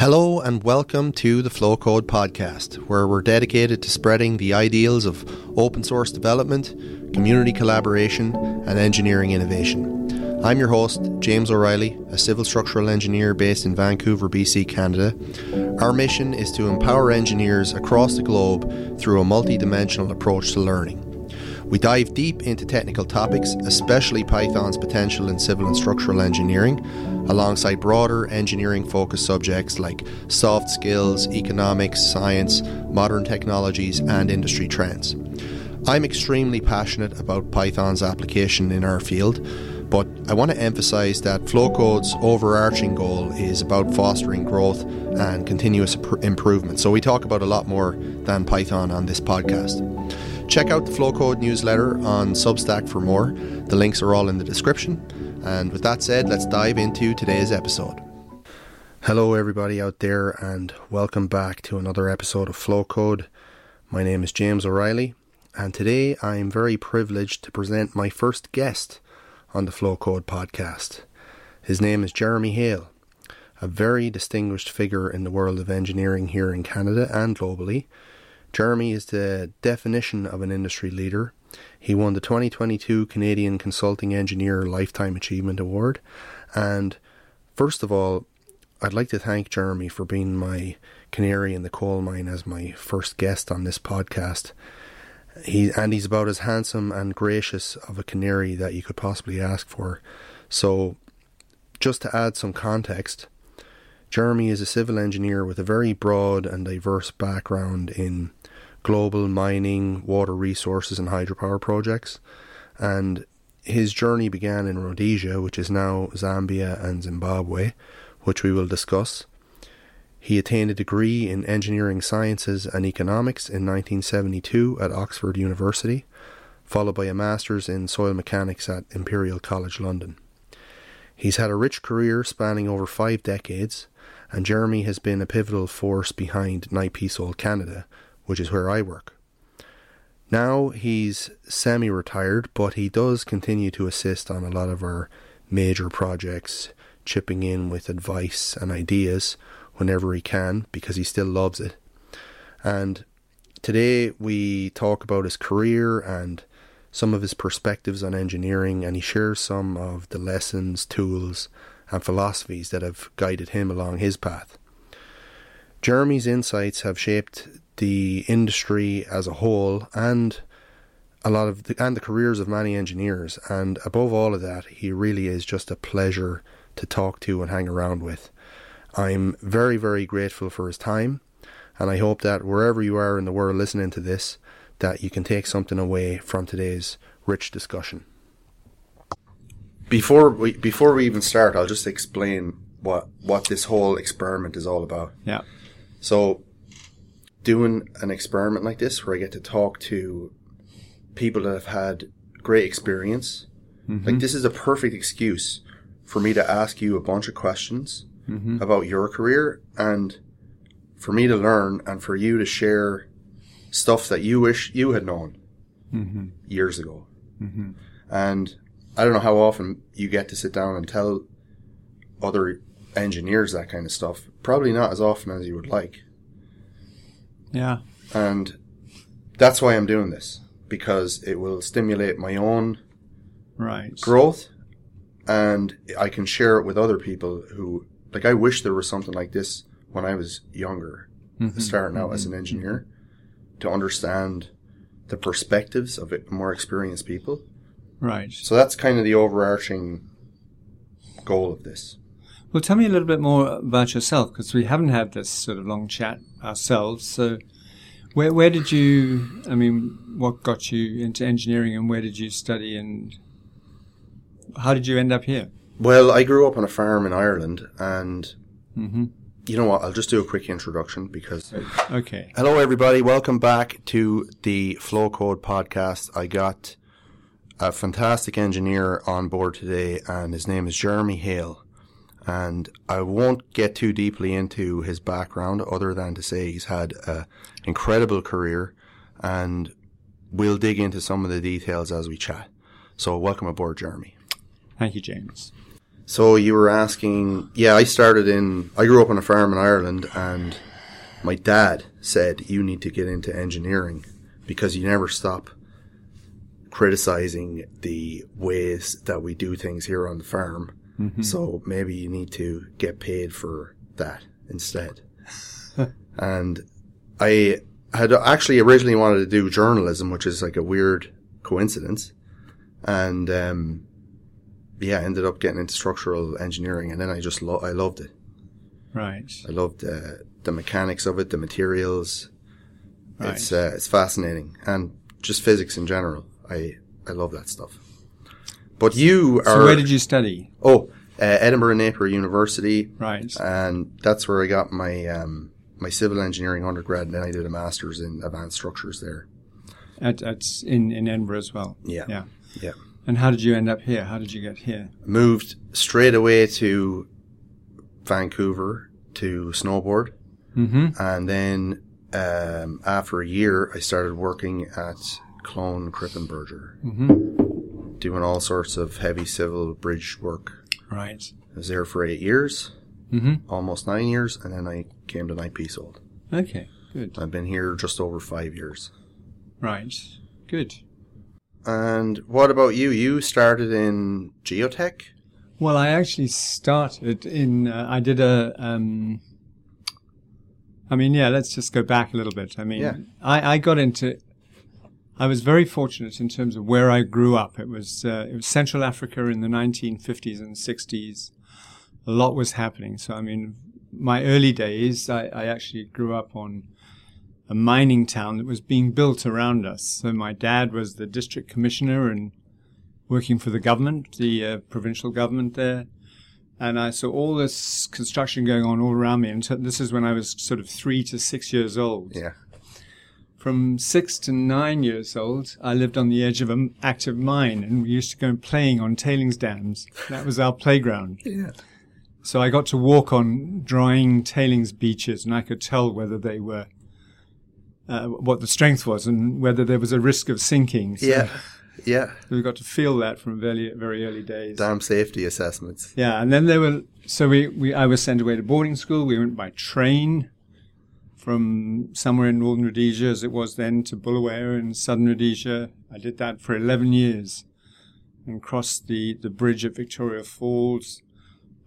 Hello and welcome to the Flocode podcast, where we're dedicated to spreading the ideals of open source development, community collaboration, and engineering innovation. I'm your host, James O'Reilly, a civil structural engineer based in Vancouver, BC, Canada. Our mission is to empower engineers across the globe through a multidimensional approach to learning. We dive deep into technical topics, especially Python's potential in civil and structural engineering, alongside broader engineering focused subjects like soft skills, economics, science, modern technologies, and industry trends. I'm extremely passionate about Python's application in our field, but I want to emphasize that Flocode's overarching goal is about fostering growth and continuous improvement. So we talk about a lot more than Python on this podcast. Check out the Flocode newsletter on Substack for more. The links are all in the description. And with that said, let's dive into today's episode. Hello, everybody out there, and welcome back to another episode of Flocode. My name is James O'Reilly, and today I am very privileged to present my first guest on the Flocode podcast. His name is Jeremy Haile, a very distinguished figure in the world of engineering here in Canada and globally Jeremy is the definition of an industry leader. He won the 2022 Canadian Consulting Engineer Lifetime Achievement Award. And first of all, I'd like to thank Jeremy for being my canary in the coal mine as my first guest on this podcast. He and he's about as handsome and gracious of a canary that you could possibly ask for. So, just to add some context, Jeremy is a civil engineer with a very broad and diverse background in global mining, water resources, and hydropower projects. And his journey began in Rhodesia, which is now Zambia and Zimbabwe, which we will discuss. He attained a degree in engineering sciences and economics in 1972 at Oxford University, followed by a master's in soil mechanics at Imperial College London. He's had a rich career spanning over five decades, and Jeremy has been a pivotal force behind Knight Piésold Canada, which is where I work. Now he's semi retired, but he does continue to assist on a lot of our major projects, chipping in with advice and ideas whenever he can because he still loves it. And today we talk about his career and some of his perspectives on engineering, and he shares some of the lessons, tools, and philosophies that have guided him along his path. Jeremy's insights have shaped the industry as a whole and a lot of the, and the careers of many engineers. And above all of that he really is just a pleasure to talk to and hang around with. I'm very very grateful for his time and i hope that wherever you are in the world listening to this that you can take something away from today's rich discussion. Before we before we even start i'll just explain what what this whole experiment is all about. Yeah. So doing an experiment like this where I get to talk to people that have had great experience. Mm-hmm. Like this is a perfect excuse for me to ask you a bunch of questions mm-hmm. about your career and for me to learn and for you to share stuff that you wish you had known mm-hmm. years ago. Mm-hmm. And I don't know how often you get to sit down and tell other engineers that kind of stuff. Probably not as often as you would like. Yeah. And that's why I'm doing this because it will stimulate my own right growth and I can share it with other people who like I wish there was something like this when I was younger mm-hmm. starting out mm-hmm. as an engineer to understand the perspectives of it, more experienced people. Right. So that's kind of the overarching goal of this. Well, tell me a little bit more about yourself because we haven't had this sort of long chat ourselves. So, where where did you? I mean, what got you into engineering, and where did you study, and how did you end up here? Well, I grew up on a farm in Ireland, and mm-hmm. you know what? I'll just do a quick introduction because. Okay. Hello, everybody. Welcome back to the Flocode podcast. I got a fantastic engineer on board today, and his name is Jeremy Haile. And I won't get too deeply into his background other than to say he's had an incredible career and we'll dig into some of the details as we chat. So welcome aboard, Jeremy. Thank you, James. So you were asking, yeah, I started in, I grew up on a farm in Ireland and my dad said, you need to get into engineering because you never stop criticizing the ways that we do things here on the farm. So maybe you need to get paid for that instead. and I had actually originally wanted to do journalism, which is like a weird coincidence. And, um, yeah, ended up getting into structural engineering and then I just, lo- I loved it. Right. I loved uh, the mechanics of it, the materials. Right. It's uh, it's fascinating, and just physics in general. I I love that stuff. But you are So where did you study? oh uh, Edinburgh Napier University, Right. and that's where I got my um, my civil engineering undergrad, and then I did a master's in advanced structures there. At, at in in Edinburgh as well. Yeah, Yeah. yeah. And how did you end up here? How did you get here? Moved straight away to Vancouver to snowboard. Mm-hmm. And then um, after a year, I started working at Klohn Crippen Berger, Mm-hmm. Doing all sorts of heavy civil bridge work. Right. I was there for eight years, Mm-hmm. almost nine years, and then I came to Knight Piésold. Okay. Good. I've been here just over five years. Right. Good. And what about you? You started in geotech? Well, I actually started in. Uh, I did a. Um, I mean, yeah. Let's just go back a little bit. I mean, Yeah. I, I got into. I was very fortunate in terms of where I grew up. It was uh, it was Central Africa in the 1950s and 60s. A lot was happening. So I mean, my early days, I, I actually grew up on a mining town that was being built around us. So my dad was the district commissioner and working for the government, the uh, provincial government there. And I saw all this construction going on all around me. And this is when I was sort of three to six years old. Yeah. From six to nine years old, I lived on the edge of an active mine and we used to go playing on tailings dams. That was our playground. Yeah. So I got to walk on drying tailings beaches and I could tell whether they were, uh, what the strength was and whether there was a risk of sinking. So Yeah. Yeah. we got to feel that from very, very early days. Dam safety assessments. Yeah, and then there were so we, we I was sent away to boarding school. We went by train from somewhere in northern Rhodesia, as it was then, to Bulawayo in southern Rhodesia. I did that for eleven years, and crossed the the bridge at Victoria Falls.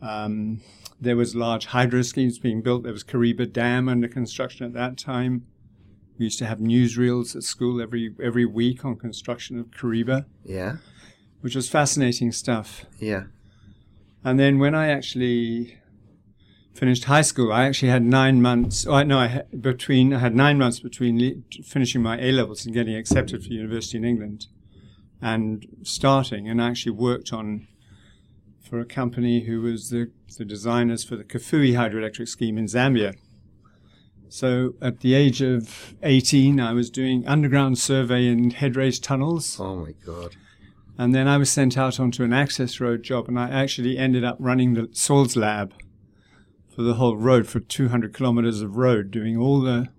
Um, there was large hydro schemes being built. There was Kariba Dam under construction at that time. We used to have newsreels at school every every week on construction of Kariba, Yeah. which was fascinating stuff. Yeah. And then when I actually finished high school, I actually had nine months. Oh, no, I had between I had nine months between le- finishing my A levels and getting accepted for university in England, and starting. And I actually worked on for a company who was the the designers for the Kafue hydroelectric scheme in Zambia. So at the age of 18, I was doing underground survey in headrace tunnels. Oh my God. And then I was sent out onto an access road job, and I actually ended up running the soils lab for the whole road for 200 kilometers of road, doing all the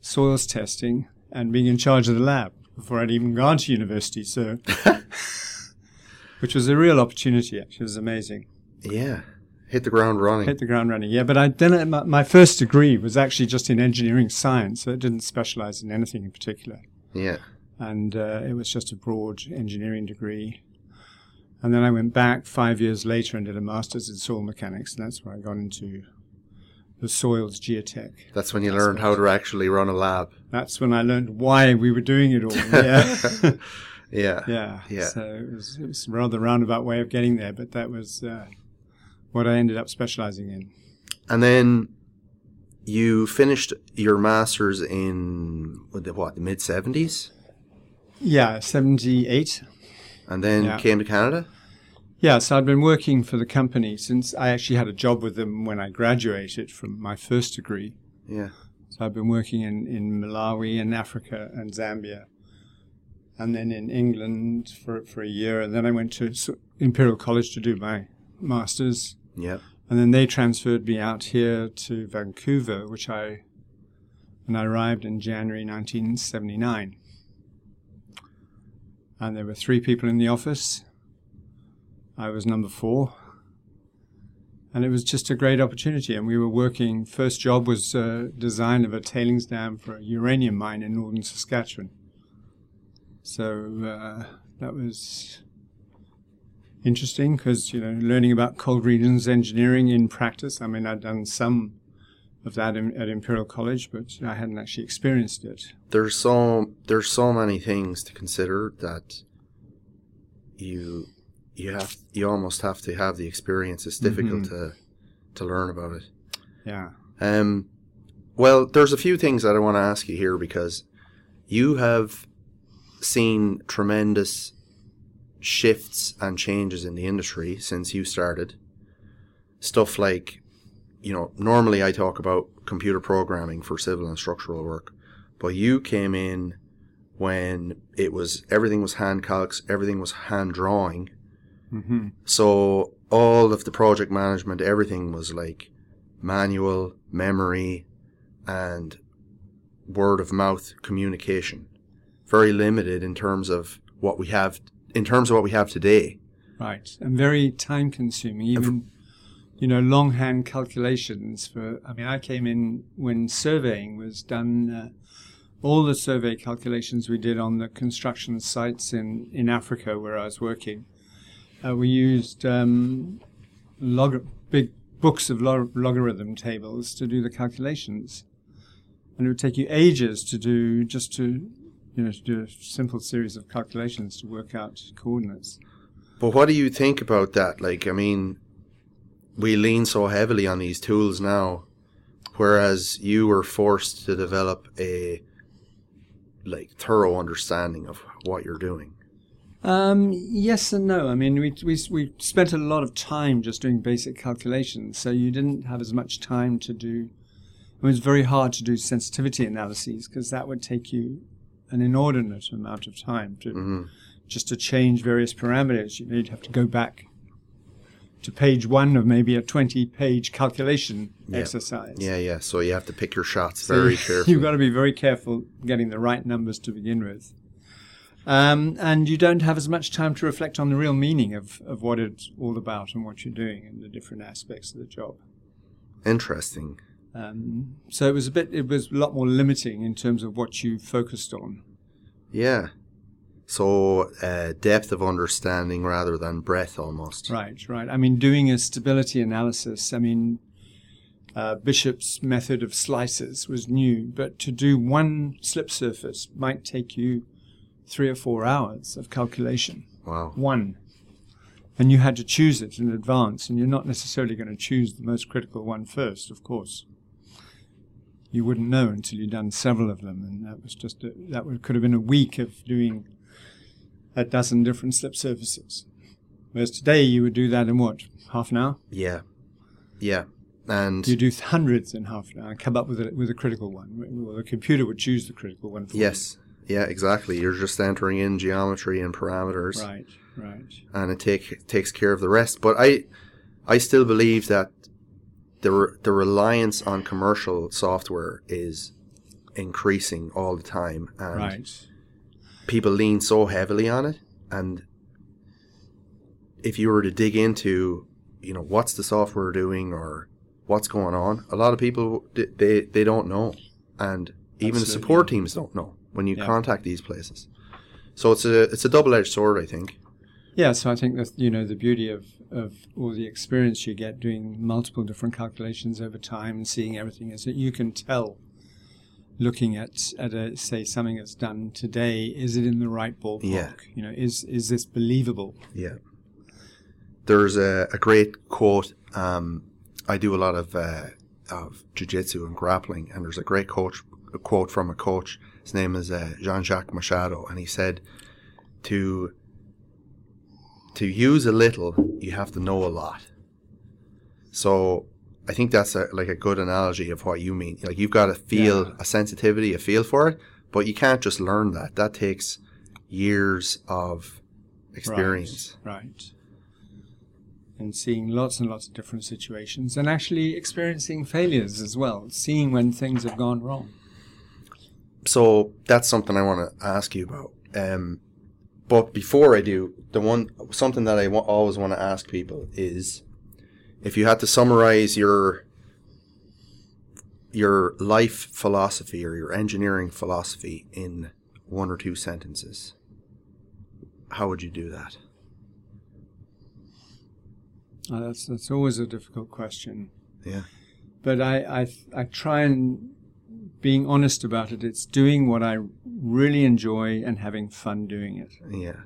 soils testing and being in charge of the lab before I'd even gone to university. So, which was a real opportunity. Actually, it was amazing. Yeah. Hit the ground running. Hit the ground running. Yeah, but I then my, my first degree was actually just in engineering science. So it didn't specialize in anything in particular Yeah. and uh, it was just a broad engineering degree. And then I went back five years later and did a master's in soil mechanics, and that's where I got into the soils geotech. That's when you learned how to actually run a lab. That's when I learned why we were doing it all. Yeah, Yeah. yeah. Yeah. So it was, it was a rather roundabout way of getting there, but that was uh, what I ended up specializing in. And then you finished your masters in what the, what, the mid seventies, Yeah, seventy-eight. And then Yeah. came to Canada. Yeah, so I'd been working for the company since I actually had a job with them when I graduated from my first degree. Yeah. So I've been working in, in Malawi and Africa and Zambia, and then in England for for a year, and then I went to Imperial College to do my masters, Yeah. and then they transferred me out here to Vancouver, which I and I arrived in January 1979, and there were three people in the office. I was number four, and it was just a great opportunity. And we were working. First job was uh, design of a tailings dam for a uranium mine in northern Saskatchewan. So uh, that was interesting because you know learning about cold regions engineering in practice. I mean, I'd done some of that in, at Imperial College, but I hadn't actually experienced it. There's so there's so many things to consider that you you have you almost have to have the experience. It's difficult Mhm. to to learn about it. Yeah. Um, well, there's a few things that I want to ask you here because you have seen tremendous shifts and changes in the industry since you started. Stuff like, you know, normally I talk about computer programming for civil and structural work, but you came in when it was everything was hand calcs, everything was hand drawing. hmm So all of the project management, everything was like manual, memory, and word of mouth communication. Very limited in terms of what we have, in terms of what we have today. Right, and very time consuming. Even you know longhand calculations for. I mean, I came in when surveying was done. Uh, all the survey calculations we did on the construction sites in in Africa where I was working, uh, we used um, log- big books of log- logarithm tables to do the calculations, and it would take you ages to do just to. You know, to do a simple series of calculations to work out coordinates. But what do you think about that? Like, I mean, we lean so heavily on these tools now, whereas you were forced to develop a like thorough understanding of what you're doing. Um, yes and no. I mean, we, we, we spent a lot of time just doing basic calculations, so you didn't have as much time to do. It was very hard to do sensitivity analyses because that would take you an inordinate amount of time to hmm just to change various parameters. You know, you'd have to go back to page one of maybe a 20 page calculation Yeah. exercise. Yeah, yeah. So you have to pick your shots So very carefully. You've got to be very careful getting the right numbers to begin with. Um, and you don't have as much time to reflect on the real meaning of, of what it's all about and what you're doing and the different aspects of the job. Interesting. Um, so it was a bit, it was a lot more limiting in terms of what you focused on. Yeah. So uh, depth of understanding rather than breadth, almost. Right, right. I mean, doing a stability analysis, I mean, uh, Bishop's method of slices was new, but to do one slip surface might take you three or four hours of calculation. Wow. One. And you had to choose it in advance, and you're not necessarily going to choose the most critical one first, of course. You wouldn't know until you'd done several of them, and that was just a, that would, could have been a week of doing a dozen different slip surfaces. Whereas today you would do that in what half an hour? Yeah. Yeah. And You do hundreds in half an hour and come up with a, with a critical one. Well, the computer would choose the critical one. For you. yes. Yeah, exactly. You're just entering in geometry and parameters. Right. Right. and it take takes care of the rest. But I I still believe that the re- the reliance on commercial software is increasing all the time, and Right. People lean so heavily on it. And if you were to dig into, you know, what's the software doing or what's going on, a lot of people they they don't know, and even the support teams don't know when you Yeah. contact these places. So it's a it's a double edged sword, I think. Yeah, so I think that you know the beauty of, of all the experience you get doing multiple different calculations over time and seeing everything is that you can tell, looking at at a, say something that's done today, is it in the right ballpark? Yeah. You know, is is this believable? Yeah. There's a, a great quote. Um, I do a lot of uh, of jiu-jitsu and grappling, and there's a great coach a quote from a coach. His name is uh, Jean-Jacques Machado, and he said, "To to use a little, you have to know a lot." So I think that's a, like a good analogy of what you mean. Like you've got to feel Yeah. a sensitivity, a feel for it, but you can't just learn that. That takes years of experience. Right. right. And seeing lots and lots of different situations and actually experiencing failures as well, seeing when things have gone wrong. So that's something I want to ask you about. Um, but before I do, the one something that I wa- always want to ask people is, if you had to summarize your your life philosophy or your engineering philosophy in one or two sentences, how would you do that? Oh, that's that's always a difficult question. Yeah. But I, I I try and being honest about it. It's doing what I really enjoy and having fun doing it. Yeah.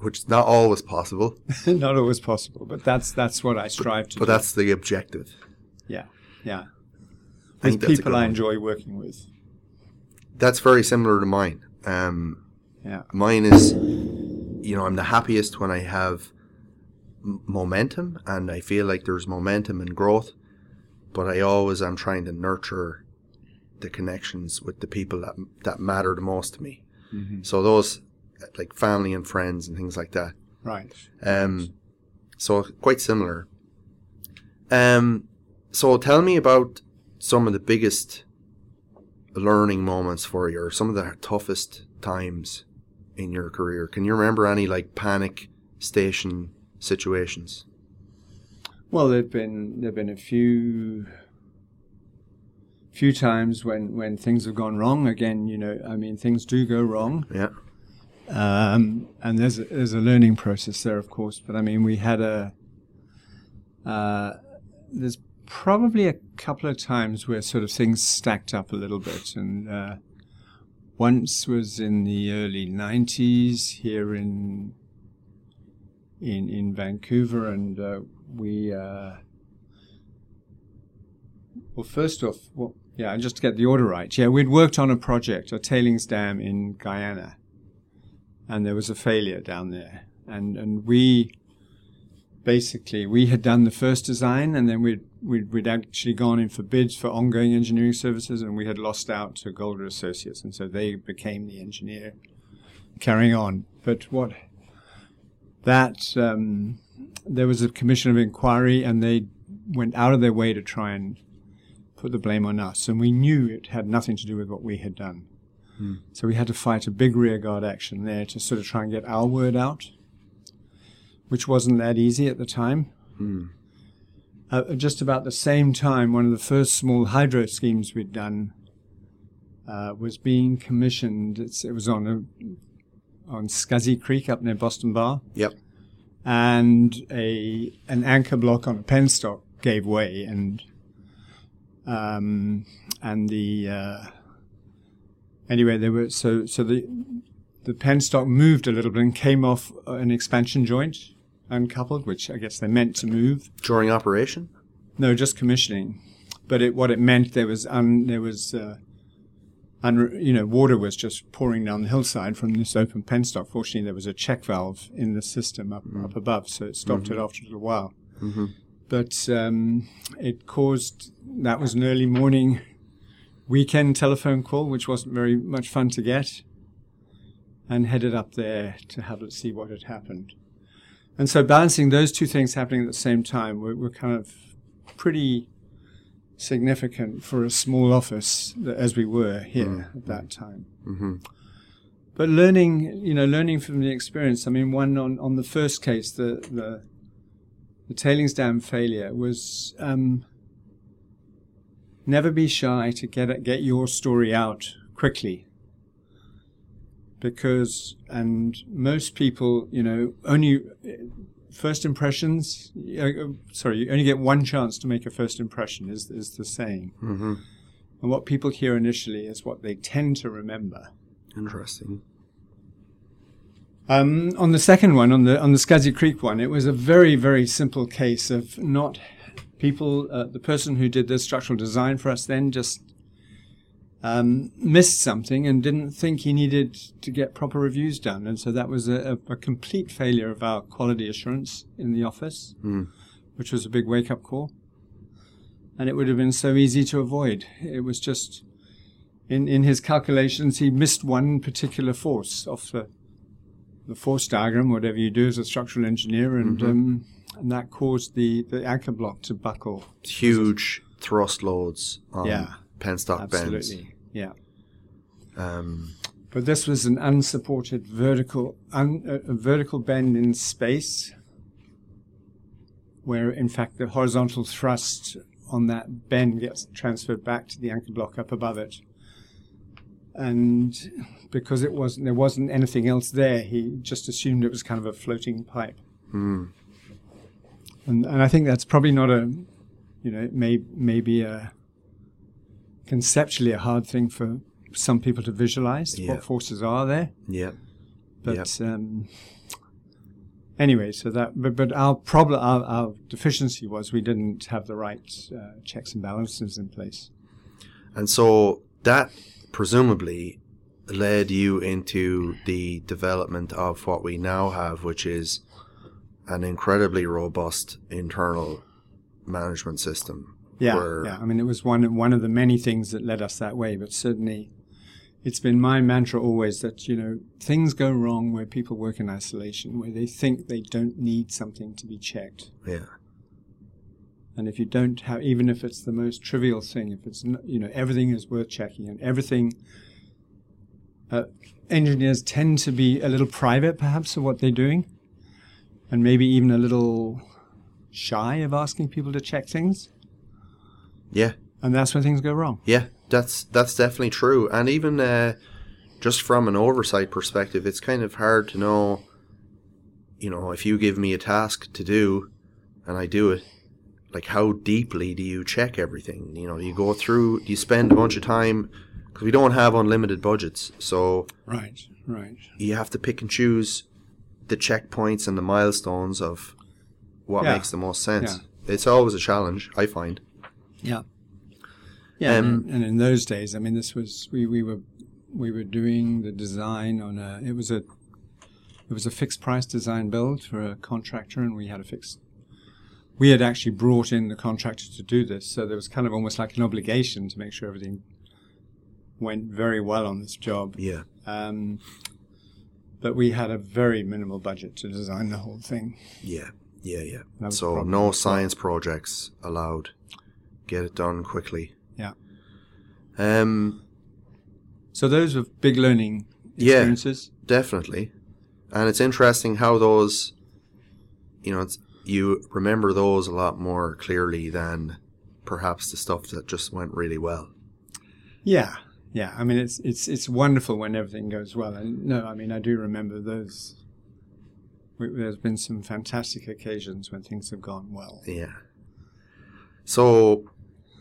Which is not always possible. Not always possible, but that's that's what I strive to But do. that's the objective. yeah, yeah. I think With that's a people I one. enjoy working with. That's very similar to mine. Um, Yeah. mine is, you know, I'm the happiest when I have m- momentum and I feel like there's momentum and growth, but I always am trying to nurture the connections with the people that that matter the most to me. hmm So those like family and friends and things like that. Right. Um, so quite similar. Um, so tell me about some of the biggest learning moments for you, or some of the toughest times in your career. Can you remember any like panic station situations? Well, there've been there've been a few few times when when things have gone wrong. Again, you know, I mean, things do go wrong. Yeah. Um, and there's a, there's a learning process there, of course. But I mean, we had a uh, there's probably a couple of times where sort of things stacked up a little bit, and uh, once was in the early '90s here in in in Vancouver, and uh, we. Uh, well, first off, well, yeah, just to get the order right, yeah, we'd worked on a project, a tailings dam in Guyana, and there was a failure down there, and and we basically we had done the first design, and then we'd we'd, we'd actually gone in for bids for ongoing engineering services, and we had lost out to Golder Associates, and so they became the engineer carrying on. But what that um, there was a commission of inquiry, and they went out of their way to try and put the blame on us, and we knew it had nothing to do with what we had done. So we had to fight a big rearguard action there to sort of try and get our word out, which wasn't that easy at the time. Uh, just about the same time, one of the first small hydro schemes we'd done uh, was being commissioned. It's, it was on a, on Scuzzy Creek up near Boston Bar Yep. and a an anchor block on a penstock gave way and um, and the uh, anyway they were so so the the penstock moved a little bit and came off an expansion joint uncoupled which I guess they meant to move. During operation? no just commissioning. But it what it meant there was un, there was uh, un, you know water was just pouring down the hillside from this open penstock fortunately there was a check valve in the system up up above so it stopped it after a little while. Mm-hmm. but um, it caused that was an early morning weekend telephone call, which wasn't very much fun to get, and headed up there to have a see what had happened. And so balancing those two things happening at the same time were, were kind of pretty significant for a small office as we were here at that time. Mm-hmm. But learning, you know, learning from the experience. I mean, one on, on the first case, the, the the tailings dam failure was um, never be shy to get get your story out quickly. Because and most people, you know, only first impressions. Uh, sorry, you only get one chance to make a first impression. Is is the saying. Mm-hmm. And what people hear initially is what they tend to remember. Interesting. Um, on the second one, on the on the Scuzzy Creek one, it was a very very simple case of not people. Uh, the person who did the structural design for us then just um, missed something and didn't think he needed to get proper reviews done, and so that was a, a, a complete failure of our quality assurance in the office, Mm. which was a big wake up call. And it would have been so easy to avoid. It was just in in his calculations he missed one particular force off the the force diagram, whatever you do as a structural engineer, and um, and that caused the, the anchor block to buckle. Huge thrust loads on Yeah, penstock bends. Absolutely, yeah. Um, But this was an unsupported vertical un, uh, a vertical bend in space, where in fact the horizontal thrust on that bend gets transferred back to the anchor block up above it. And because it wasn't there wasn't anything else there, he just assumed it was kind of a floating pipe. Mm. And and I think that's probably not a you know, it may may be a conceptually a hard thing for some people to visualize Yeah. what forces are there. Yeah. But um, anyway, so that but, but our problem, our, our deficiency was we didn't have the right uh, checks and balances in place. And so that presumably led you into the development of what we now have, which is an incredibly robust internal management system. Yeah, yeah. I mean, it was one one of the many things that led us that way. But certainly, it's been my mantra always that you know things go wrong where people work in isolation, where they think they don't need something to be checked. Yeah. And if you don't have, even if it's the most trivial thing, if it's you know everything is worth checking, and everything, uh, engineers tend to be a little private, perhaps, of what they're doing, and maybe even a little shy of asking people to check things, Yeah. and that's when things go wrong. Yeah, that's that's definitely true. And even uh, just from an oversight perspective, it's kind of hard to know. You know, if you give me a task to do, and I do it, like how deeply do you check everything? You know, you go through, you spend a bunch of time because we don't have unlimited budgets, so Right, right. you have to pick and choose the checkpoints and the milestones of what Yeah. makes the most sense. It's always a challenge, I find. Yeah. Yeah, Um, and, and in those days, I mean, this was we, we were we were doing the design on a it was a it was a fixed price design build for a contractor, and we had a fixed. We had actually brought in the contractor to do this, so there was kind of almost like an obligation to make sure everything went very well on this job. Yeah. Um, but we had a very minimal budget to design the whole thing. Yeah, yeah, yeah. That was the So no science projects allowed. Get it done quickly. Yeah. Um, So those were big learning Yeah. experiences. definitely. And it's interesting how those, you know, it's, you remember those a lot more clearly than perhaps the stuff that just went really well. Yeah, yeah. I mean, it's it's it's wonderful when everything goes well. And no, I mean, I do remember those. There's been some fantastic occasions when things have gone well. Yeah. So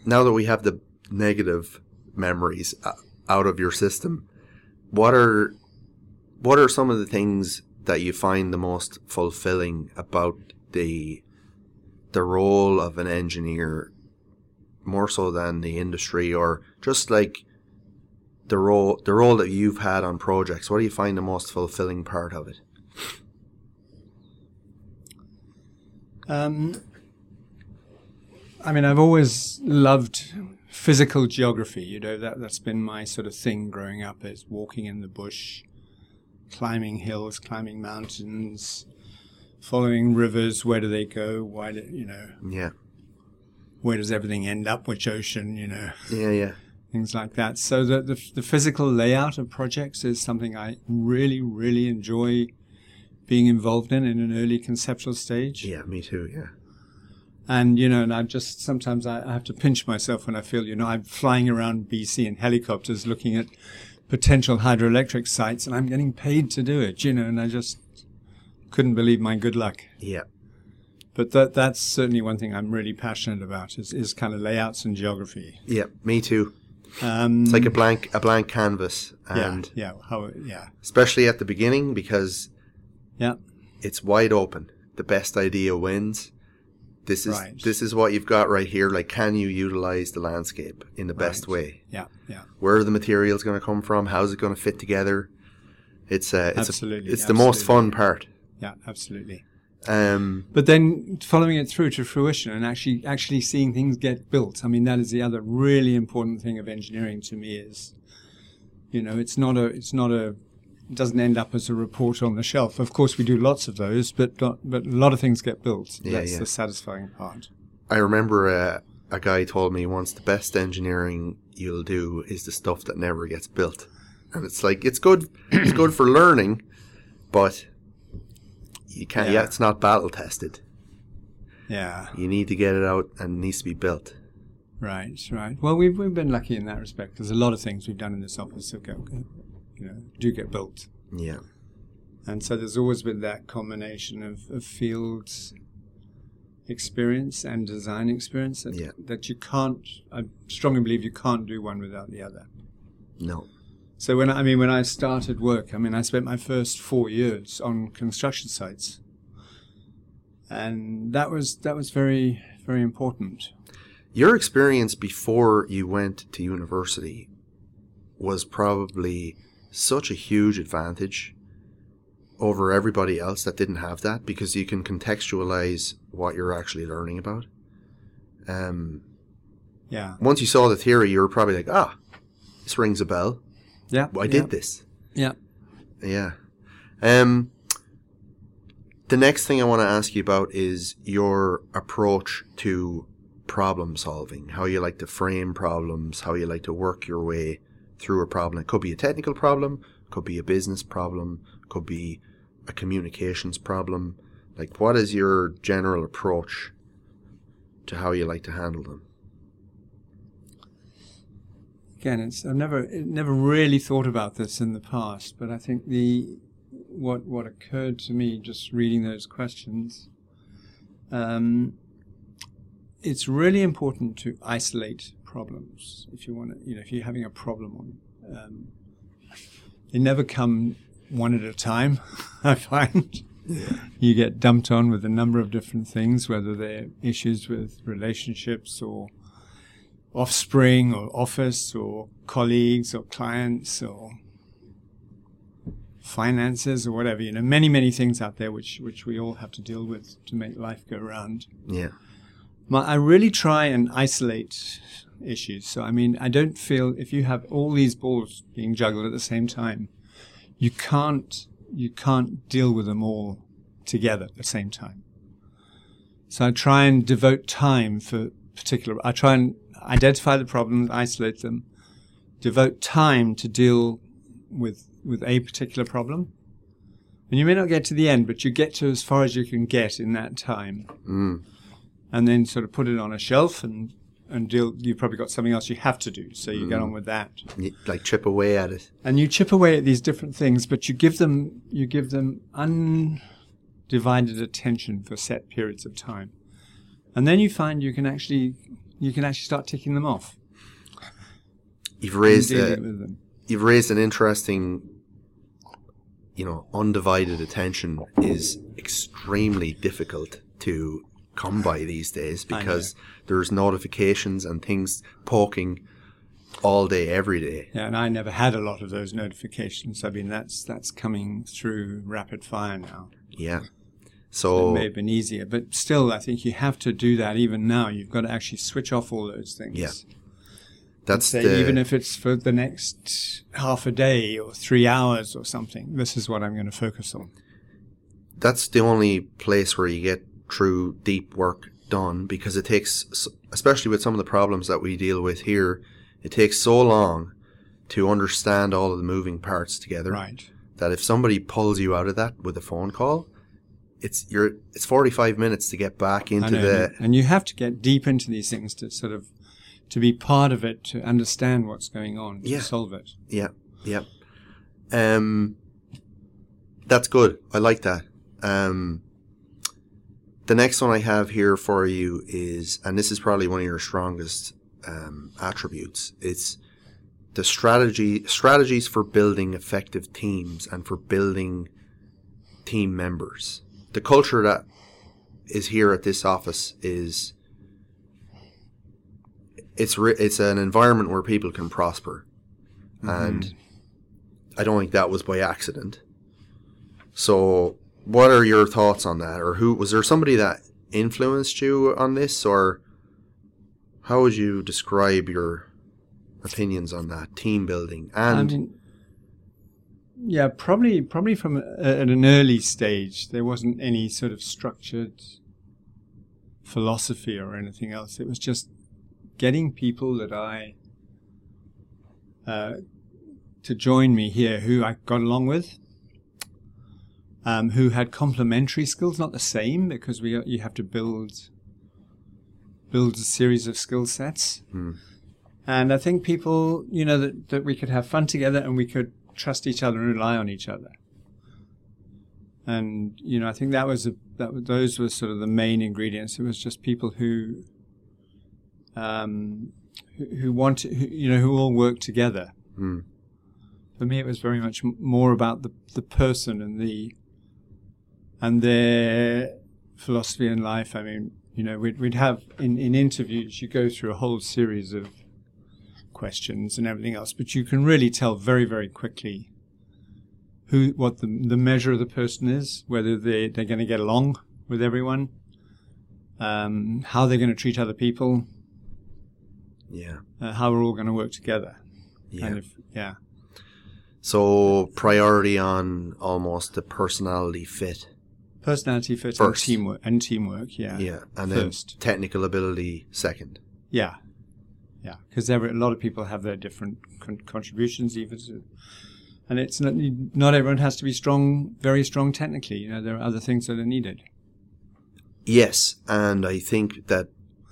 now that we have the negative memories uh, out of your system, what are what are some of the things that you find the most fulfilling about the the role of an engineer more so than the industry or just like the role the role that you've had on projects what do you find the most fulfilling part of it Um, I mean, I've always loved physical geography. You know, that that's been my sort of thing growing up. Is walking in the bush, climbing hills, climbing mountains, following rivers. Where do they go? Why do you know? yeah Where does everything end up? Which ocean? You know. yeah yeah things like that. So the, the the physical layout of projects is something I really really enjoy being involved in in an early conceptual stage. yeah me too yeah And you know, and I just sometimes I, I have to pinch myself when I feel you know I'm flying around BC in helicopters looking at potential hydroelectric sites, and I'm getting paid to do it. You know, and I just couldn't believe my good luck. yeah But that that's certainly one thing I'm really passionate about is, is kind of layouts and geography. yeah me too Um, It's like a blank a blank canvas, and yeah, yeah, how yeah, especially at the beginning because yeah. it's wide open. The best idea wins. This is Right. this is what you've got right here. Like, can you utilize the landscape in the best way? Yeah, yeah, Where are the materials going to come from? How's it going to fit together? It's uh, it's Absolutely, a, it's the most fun part. yeah, absolutely. Um, But then following it through to fruition and actually actually seeing things get built. I mean, that is the other really important thing of engineering to me is, you know, it's not a it's not a it doesn't end up as a report on the shelf. Of course, we do lots of those, but not, but a lot of things get built. Yeah, That's yeah. the satisfying part. I remember uh, a guy told me once the best engineering you'll do is the stuff that never gets built, and it's like it's good it's good for learning, but you can't. Yeah, it's not battle tested. Yeah. You need to get it out and it needs to be built. Right, right. Well, we've, we've been lucky in that respect. There's a lot of things we've done in this office go, you know, do get built. Yeah. And so there's always been that combination of, of field experience and design experience that, Yeah. that you can't, I strongly believe you can't do one without the other. No. So when I mean when I started work, I mean I spent my first four years on construction sites, and that was that was very very important. Your experience before you went to university was probably such a huge advantage over everybody else that didn't have that because you can contextualize what you're actually learning about. Um, Yeah, once you saw the theory, you were probably like, ah, this rings a bell. Yeah. I yeah, did this. Yeah. Yeah. Um, the next thing I want to ask you about is your approach to problem solving, how you like to frame problems, how you like to work your way through a problem. It could be a technical problem, could be a business problem, could be a communications problem. Like, what is your general approach to how you like to handle them? Again, it's I've never never really thought about this in the past, but I think the what what occurred to me just reading those questions. Um, it's really important to isolate problems if you want to. You know, if you're having a problem on, um, they never come one at a time. I find you get dumped on with a number of different things, whether they're issues with relationships or offspring or office or colleagues or clients or finances or whatever. You know, many, many things out there which, which we all have to deal with to make life go round. Yeah. My, I really try and isolate issues. So, I mean, I don't feel if you have all these balls being juggled at the same time, you can't, you can't deal with them all together at the same time. So I try and devote time for particular, I try and identify the problems, isolate them, devote time to deal with, with a particular problem. And you may not get to the end, but you get to as far as you can get in that time Mm. and then sort of put it on a shelf and and deal. You've probably got something else you have to do, so you get on with that. You, like chip away at it. And you chip away at these different things, but you give them you give them undivided attention for set periods of time, and then you find you can actually you can actually start ticking them off. You've raised a, you've raised an interesting you know undivided attention is extremely difficult to come by these days because there's notifications and things poking all day every day Yeah, and I never had a lot of those notifications. I mean, that's that's coming through rapid fire now. yeah It may have been easier, but still, I think you have to do that even now. You've got to actually switch off all those things. Yeah. that's Say, the, even if it's for the next half a day or three hours or something, this is what I'm going to focus on. that's the only place where you get true deep work done because it takes especially with some of the problems that we deal with here it takes so long to understand all of the moving parts together Right. that if somebody pulls you out of that with a phone call, it's you're it's 45 minutes to get back into know, the and you have to get deep into these things to sort of to be part of it, to understand what's going on, to Yeah. solve it. yeah yeah. Um that's good. I like that. Um the next one i have here for you is and this is probably one of your strongest um, attributes. It's the strategy strategies for building effective teams and for building team members the culture that is here at this office is it's re- it's an environment where people can prosper. Mm-hmm. And I don't think that was by accident. So, what are your thoughts on that, or who was there somebody that influenced you on this, or how would you describe your opinions on that team building? I and mean, yeah, probably probably from a, at an early stage there wasn't any sort of structured philosophy or anything else. It was just getting people that I uh, to join me here who I got along with, um, who had complementary skills, not the same because we you have to build builds a series of skill sets. Hmm. And I think people, you know, that, that we could have fun together and we could trust each other and rely on each other. And you know, I think that was a, that those were sort of the main ingredients. It was just people who, um, who, who wanted, who, you know, who all worked together. Hmm. For me, it was very much m- more about the the person and the and their philosophy in life. I mean, you know, we'd, we'd have in, in interviews, you go through a whole series of questions and everything else, but you can really tell very, very quickly who, what the, the measure of the person is, whether they, they're going to get along with everyone, um, how they're going to treat other people, Yeah. uh, how we're all going to work together. Yeah. And if, yeah. So priority on almost the personality fit. Personality fit and teamwork, and teamwork, yeah. Yeah. And then technical ability second. Yeah, yeah, because a lot of people have their different con- contributions, even to, and it's not, not everyone has to be strong, very strong technically. You know, there are other things that are needed. Yes, and I think that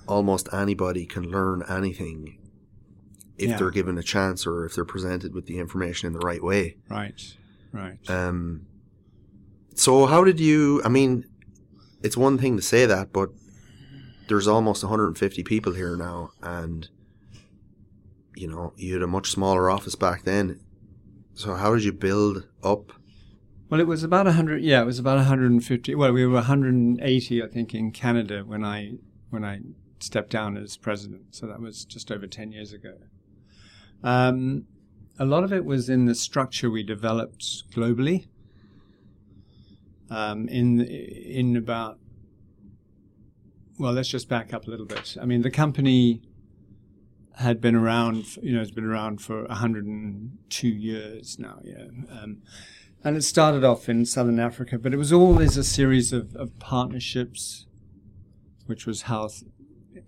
almost anybody can learn anything if Yeah. they're given a chance or if they're presented with the information in the right way. Right, right. Um, so how did you? I mean, it's one thing to say that, but there's almost 150 people here now, and you know you had a much smaller office back then. So how did you build up? well, it was about hundred. Yeah, it was about 150. Well, we were 180, I think, in Canada when I when I stepped down as president. So that was just over 10 years ago. Um, a lot of it was in the structure we developed globally. Um, in in about well, let's just back up a little bit. I mean, the company had been around, you know, it's been around for 102 years now. Yeah, um, and it started off in Southern Africa, but it was always a series of, of partnerships, which was how th-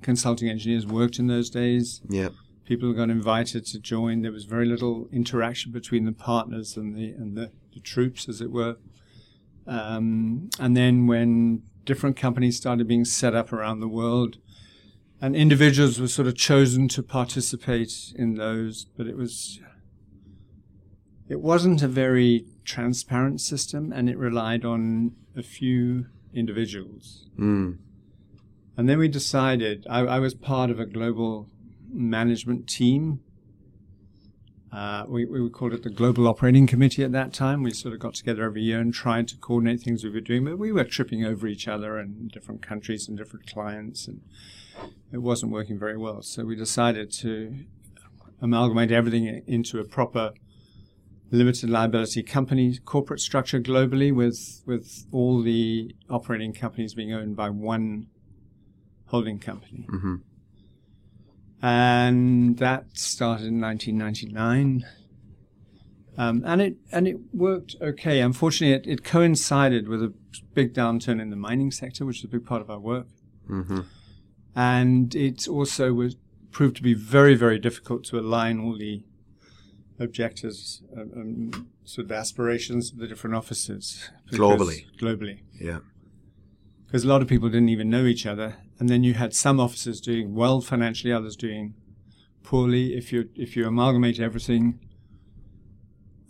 consulting engineers worked in those days Yeah, people got invited to join. There was very little interaction between the partners and the and the, the troops, as it were. Um, and then when different companies started being set up around the world, and individuals were sort of chosen to participate in those, but it was it wasn't a very transparent system, and it relied on a few individuals. mm. And then we decided, I, I was part of a global management team. Uh, we, we called it the Global Operating Committee at that time. We sort of got together every year and tried to coordinate things we were doing, but we were tripping over each other and different countries and different clients, and it wasn't working very well. So we decided to amalgamate everything into a proper limited liability company corporate structure globally with with all the operating companies being owned by one holding company. hmm And that started in 1999. Um, and it and it worked okay. Unfortunately, it, it coincided with a big downturn in the mining sector, which is a big part of our work. hmm And it also was proved to be very, very difficult to align all the objectives and, and sort of aspirations of the different offices Globally. Globally, Yeah. because a lot of people didn't even know each other, and then you had some offices doing well financially, others doing poorly. If you if you amalgamate everything,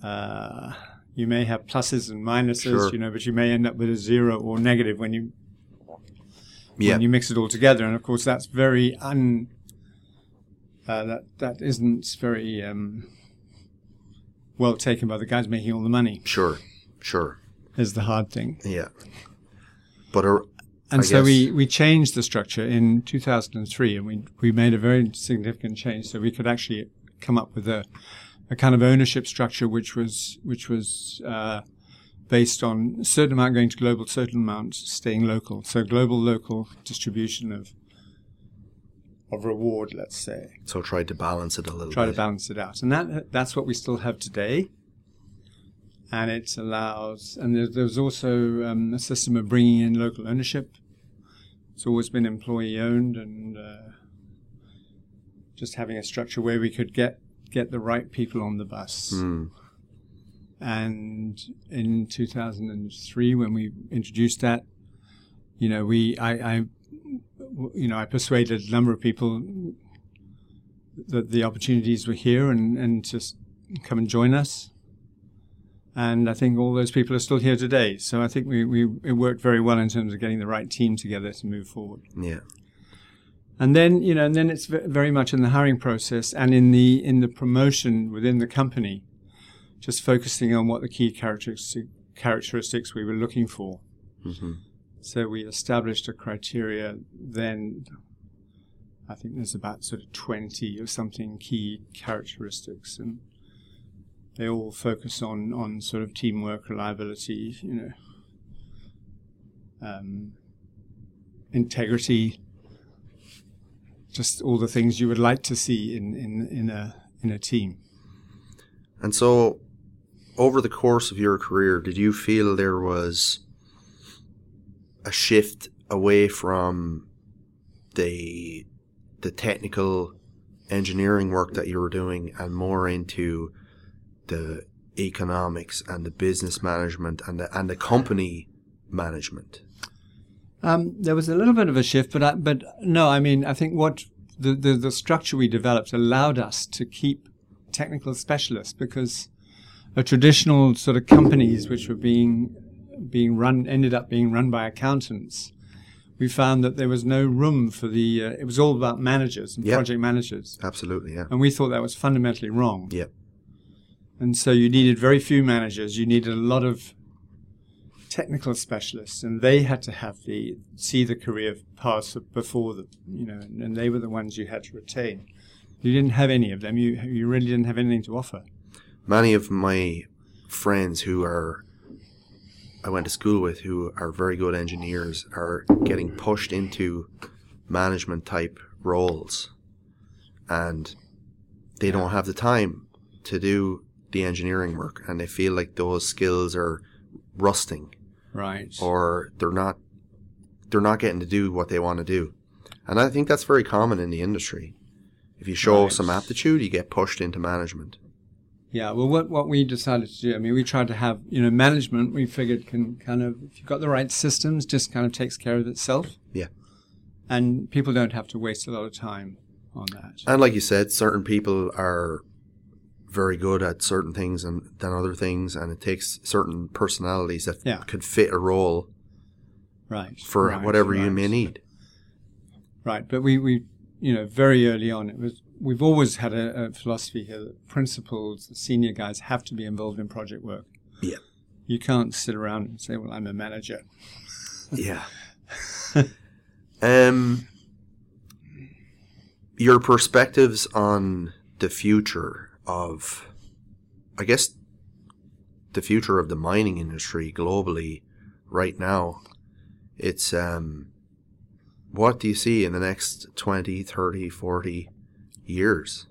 uh, you may have pluses and minuses, Sure. you know, but you may end up with a zero or negative when you Yeah. when you mix it all together. And of course, that's very un. Uh, that that isn't very um, well taken by the guys making all the money. Sure. Sure. Is the hard thing. Yeah. But a, And I so we, we changed the structure in 2003, and we we made a very significant change, so we could actually come up with a a kind of ownership structure which was which was uh, based on a certain amount going to global, certain amount staying local. So global, local distribution of of reward, let's say. so tried to balance it a little Try to balance it out, and that that's what we still have today. And it allows, and there, there's also um, a system of bringing in local ownership. It's always been employee owned, and uh, just having a structure where we could get get the right people on the bus. Mm. And in 2003, when we introduced that, you know, we I, I you know, I persuaded a number of people that the opportunities were here and, and to come and join us. And I think all those people are still here today. So I think we, we it worked very well in terms of getting the right team together to move forward. Yeah. And then you know, and then it's very much in the hiring process and in the in the promotion within the company, just focusing on what the key characteristics characteristics we were looking for. hmm So we established a criteria. Then I think there's about sort of twenty or something key characteristics, and they all focus on on sort of teamwork, reliability, you know, um, integrity, just all the things you would like to see in in in a in a team. And so, over the course of your career, did you feel there was a shift away from the the technical engineering work that you were doing and more into the economics and the business management and the and the company management? Um, there was a little bit of a shift, but I, but no, I mean, I think what the, the, the structure we developed allowed us to keep technical specialists because a traditional sort of companies which were being being run ended up being run by accountants. We found that there was no room for the. Uh, it was all about managers and Yeah. project managers, Absolutely, yeah. and we thought that was fundamentally wrong. Yep. And so you needed very few managers. You needed a lot of technical specialists, and they had to have the see the career path before the you know, and, and they were the ones you had to retain. You didn't have any of them. You you really didn't have anything to offer. Many of my friends who are I went to school with who are very good engineers are getting pushed into management type roles and they don't have the time to do the engineering work and they feel like those skills are rusting Right. or they're not they're not getting to do what they want to do. And I think that's very common in the industry. If you show Right. some aptitude, you get pushed into management. Yeah, well, what, what we decided to do, I mean, we tried to have, you know, management, we figured can kind of, if you've got the right systems, just kind of takes care of itself. Yeah. And people don't have to waste a lot of time on that. And like you said, certain people are very good at certain things and than other things, and it takes certain personalities that Yeah. could fit a role right. for right, whatever you may need. Right. But we, we, you know, very early on, it was, we've always had a, a philosophy here that principals, senior guys have to be involved in project work. Yeah. You can't sit around and say, well, I'm a manager. Yeah. um, your perspectives on the future of, I guess, the future of the mining industry globally right now. It's, um, what do you see in the next 20, 30, 40 years?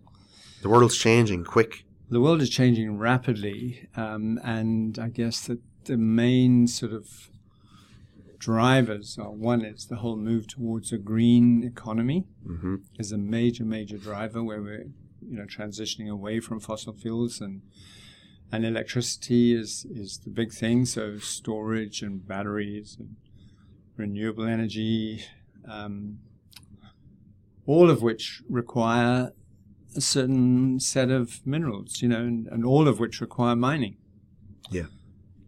The world's changing quick. the world is changing rapidly, um, and I guess that the main sort of drivers are one is the whole move towards a green economy hmm is a major major driver where we're you know transitioning away from fossil fuels and and electricity is is the big thing so storage and batteries and renewable energy um, all of which require a certain set of minerals you know and, and all of which require mining Yeah.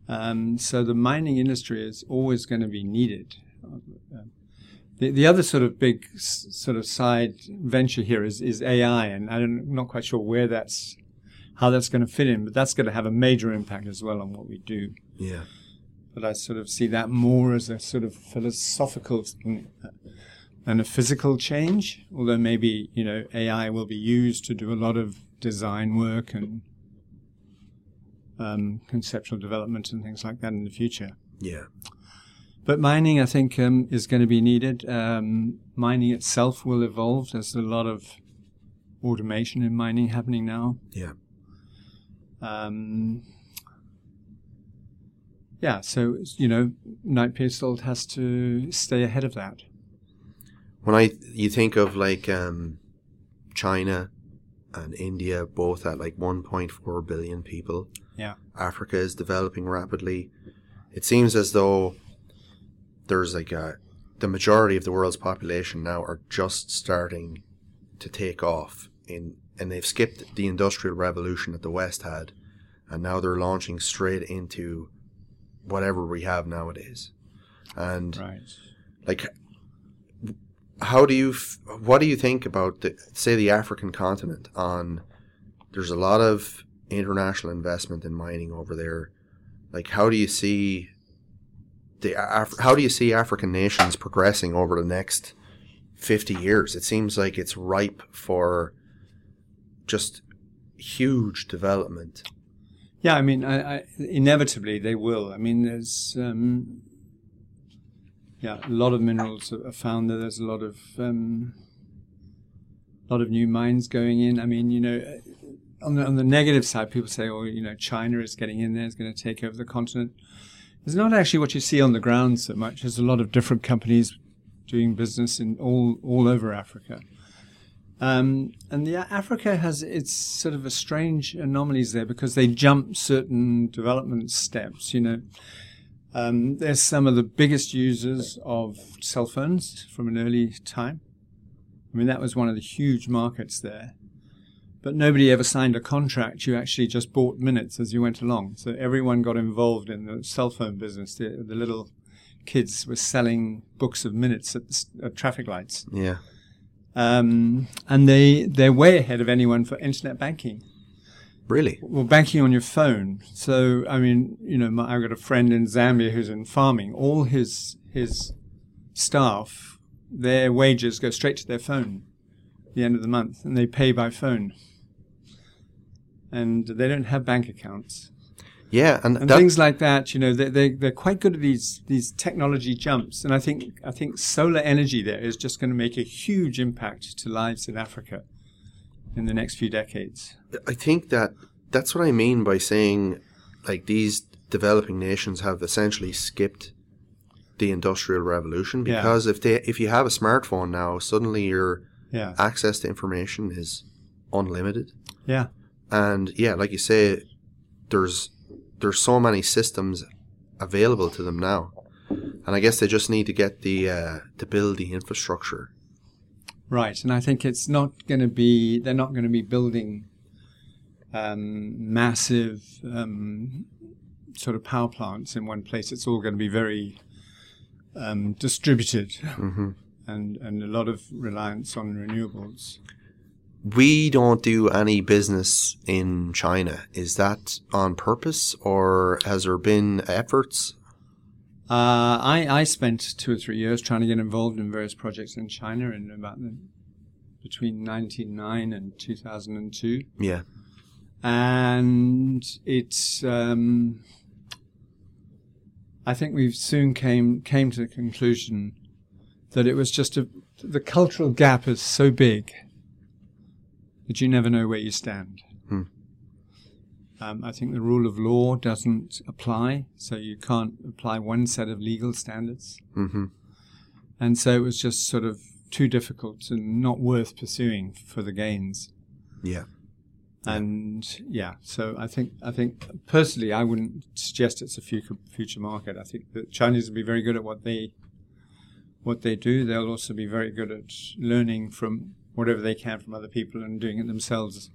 um, so the mining industry is always going to be needed the, the other sort of big s- sort of side venture here is, is AI, and I'm not quite sure where that's how that's going to fit in, but that's going to have a major impact as well on what we do. Yeah. But I sort of see that more as a sort of philosophical thing than a physical change. Although maybe you know AI will be used to do a lot of design work and um, conceptual development and things like that in the future. Yeah. But mining, I think, um, is going to be needed. Um, mining itself will evolve. There's a lot of automation in mining happening now. Yeah. Um, yeah, so you know, Piésold has to stay ahead of that. When I you think of like um, China and India, both at like 1.4 billion people. Yeah. Africa is developing rapidly. It seems as though there's like a the majority of the world's population now are just starting to take off in and they've skipped the industrial revolution that the west had and now they're launching straight into whatever we have nowadays and Right. like how do you f- what do you think about the, say the african continent on there's a lot of international investment in mining over there. Like how do you see the Af- how do you see african nations progressing over the next 50 years? It seems like it's ripe for just huge development. Yeah, I mean, I, I, inevitably they will. I mean, there's um, yeah, a lot of minerals are found there. There's a lot of um, lot of new mines going in. I mean, you know, on the on the negative side, people say, "Oh, you know, China is getting in there, is going to take over the continent." It's not actually what you see on the ground so much. There's a lot of different companies doing business in all all over Africa. Um, and the Africa has its sort of a strange anomalies there because they jump certain development steps. You know, um, there's some of the biggest users of cell phones from an early time. I mean, that was one of the huge markets there. But nobody ever signed a contract. You actually just bought minutes as you went along. So everyone got involved in the cell phone business. The, the little kids were selling books of minutes at, at traffic lights yeah um, and they they're way ahead of anyone for internet banking. Really Well, banking on your phone. So I mean, you know, my, I've got a friend in Zambia who's in farming. All his his staff, their wages go straight to their phone at the end of the month, and they pay by phone. And they don't have bank accounts yeah and, and things like that. You know, they they they're quite good at these these technology jumps, and I think I think solar energy there is just going to make a huge impact to lives in Africa in the next few decades. I think that that's what I mean by saying like these developing nations have essentially skipped the industrial revolution Yeah. because if they if you have a smartphone now suddenly your Yeah, access to information is unlimited. Yeah, and yeah like you say there's there's so many systems available to them now. And I guess they just need to get the uh, to build the infrastructure right. And I think it's not going to be they're not going to be building um, massive um, sort of power plants in one place. It's all going to be very um, distributed. hmm And, and a lot of reliance on renewables. we don't do any business in China. Is that on purpose or has there been efforts? Uh, I, I spent two or three years trying to get involved in various projects in China in about the, between 1999 and 2002. Yeah. And it's, um, I think we soon came, came to the conclusion that it was just a, the cultural gap is so big that you never know where you stand. Um, I think the rule of law doesn't apply, so you can't apply one set of legal standards. hmm And so it was just sort of too difficult and not worth pursuing for the gains. Yeah. And yeah, so I think I think personally I wouldn't suggest it's a future future market. I think the Chinese will be very good at what they what they do. They'll also be very good at learning from whatever they can from other people and doing it themselves.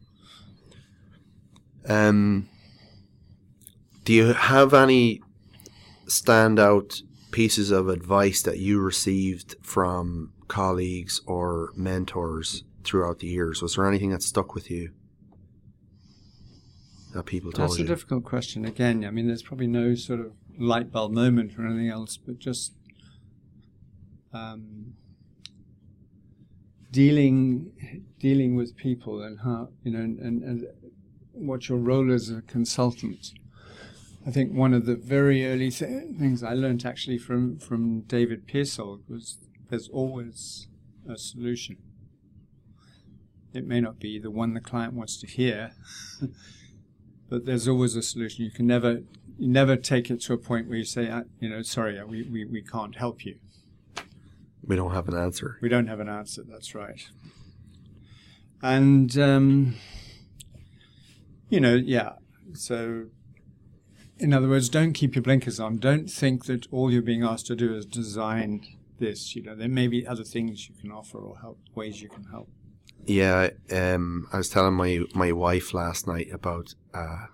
Um, do you have any standout pieces of advice that you received from colleagues or mentors throughout the years? Was there anything that stuck with you that people told That's a you? difficult question. Again, I mean, there's probably no sort of light bulb moment or anything else, but just um, dealing dealing with people and how you know and, and, and what your role as a consultant. I think one of the very early th- things I learned actually from from David Piésold was there's always a solution. It may not be the one the client wants to hear, but there's always a solution. You can never you never take it to a point where you say, uh, you know, sorry, we, we, we can't help you. we don't have an answer. We don't have an answer. That's right. And um, you know, yeah. So, in other words, don't keep your blinkers on. Don't think that all you're being asked to do is design this? You know, there may be other things you can offer or help ways you can help. Yeah, um, I was telling my my wife last night about uh,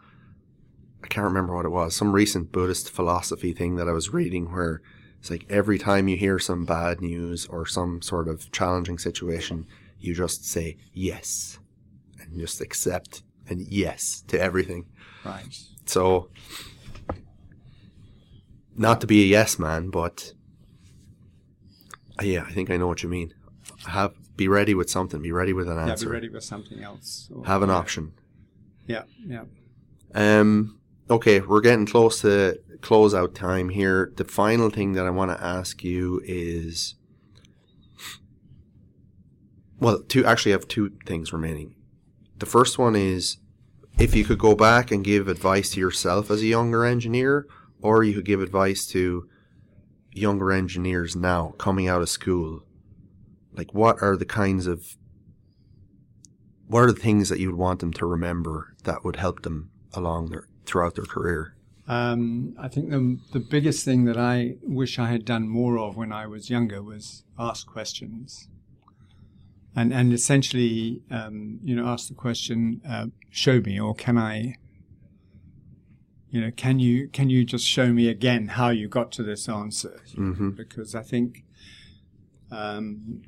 I can't remember what it was, some recent Buddhist philosophy thing that I was reading where it's like every time you hear some bad news or some sort of challenging situation, you just say yes and just accept and yes to everything. Right. So, not to be a yes man, but uh, yeah, I think I know what you mean. Have be ready with something. Be ready with an answer. Yeah, be ready with something else. or- Have an yeah. option. Yeah, yeah. Um. Okay, we're getting close to closeout time here. The final thing that I want to ask you is, well, two actually I have two things remaining. The first one is, if you could go back and give advice to yourself as a younger engineer, or you could give advice to younger engineers now coming out of school, like what are the kinds of what are the things that you would want them to remember that would help them along their throughout their career? Um, I think the the biggest thing that I wish I had done more of when I was younger was ask questions, and and essentially, um, you know, ask the question, uh, "Show me," or "Can I?" You know, can you can you just show me again how you got to this answer? Mm-hmm. Because I think, um,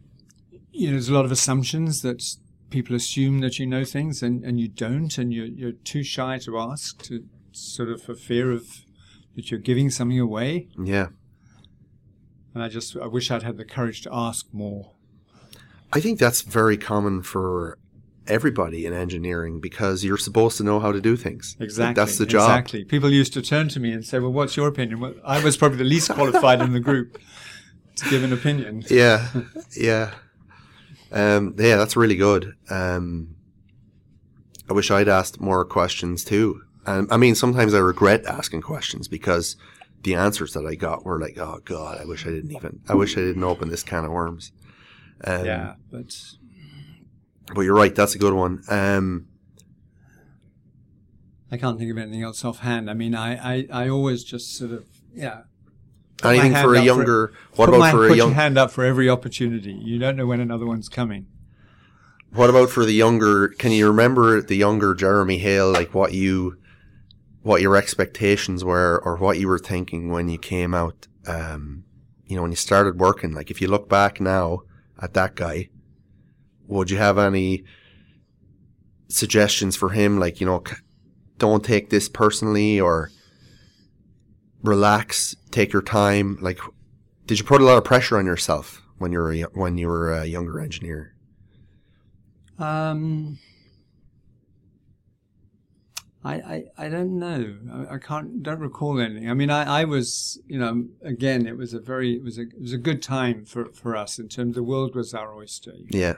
you know, there's a lot of assumptions that people assume that you know things and, and you don't, and you're, you're too shy to ask to sort of for fear of that you're giving something away. Yeah, And I just I wish I'd had the courage to ask more. I think that's very common for everybody in engineering because you're supposed to know how to do things. Exactly. that's the job. Exactly. People used to turn to me and say, "Well, what's your opinion?" Well, I was probably the least qualified in the group to give an opinion. Yeah, yeah, um, yeah. That's really good. Um, I wish I'd asked more questions too. And I mean, sometimes I regret asking questions because the answers that I got were like, "Oh God, I wish I didn't even. I wish I didn't open this can of worms." Um, Yeah, but but you're right. That's a good one. Um, I can't think of anything else offhand. I mean, I, I, I always just sort of yeah. Put anything for a younger? what about my, for a put young? your hand up for every opportunity. You don't know when another one's coming. What about for the younger? Can you remember the younger Jeremy Haile? Like what you, what your expectations were, or what you were thinking when you came out? Um, you know, when you started working. Like if you look back now at that guy, would you have any suggestions for him? Like you know, don't take this personally, or relax, take your time. Like, did you put a lot of pressure on yourself when you were a, when you were a younger engineer? Um, I, I, I don't know. I, I can't don't recall anything. I mean, I, I was you know again it was a very it was a it was a good time for, for us in terms the world was our oyster. Yeah,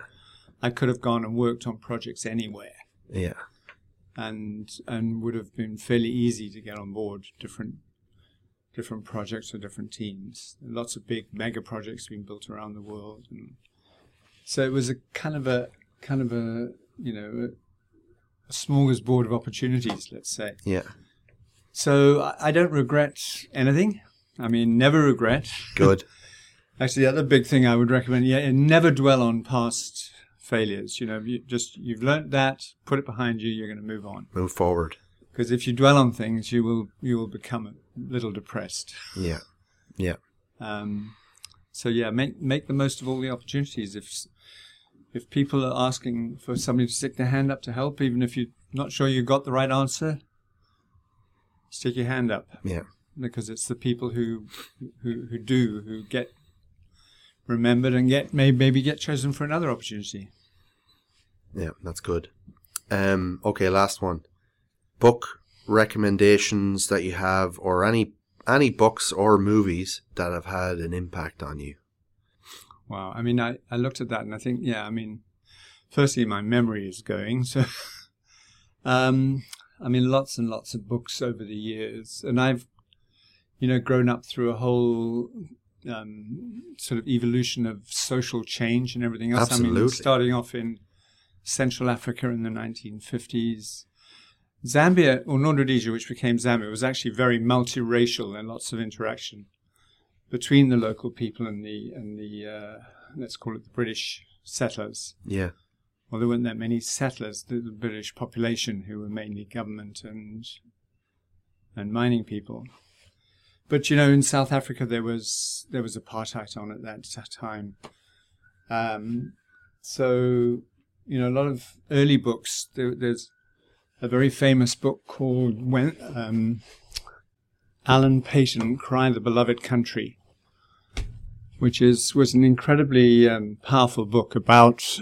I could have gone and worked on projects anywhere yeah. and and would have been fairly easy to get on board different different projects or different teams. Lots of big mega projects being built around the world, and so it was a kind of a kind of a you know a, a smorgasbord of opportunities, let's say. Yeah. So I, don't regret anything. I mean, never regret. Good. Actually, the other big thing I would recommend, yeah, never dwell on past failures. You know, you just you've learnt that, put it behind you. You're going to move on. Move forward. Because if you dwell on things, you will you will become a little depressed. Yeah. Yeah. Um, so yeah, make make the most of all the opportunities. If if people are asking for somebody to stick their hand up to help, even if you're not sure you got the right answer, stick your hand up Yeah. because it's the people who who, who do who get remembered and get may, maybe get chosen for another opportunity. Yeah. That's good. Um, okay. Last one. Book recommendations that you have or any, any books or movies that have had an impact on you. Wow. I mean, I, I looked at that and I think, yeah, I mean, firstly, my memory is going. So, um, I mean, lots and lots of books over the years. And I've, you know, grown up through a whole um, sort of evolution of social change and everything else. I mean, Absolutely. starting off in Central Africa in the 1950s. Zambia, or Nord-Rhodesia, which became Zambia, was actually very multiracial and lots of interaction between the local people and the and the uh, let's call it the British settlers. Yeah. Well, there weren't that many settlers. The, the British population, who were mainly government and and mining people. But you know, in South Africa, there was there was apartheid on at that time. Um, so you know, a lot of early books. There, there's a very famous book called when um, Alan Paton, Cry the Beloved Country, which is was an incredibly um, powerful book about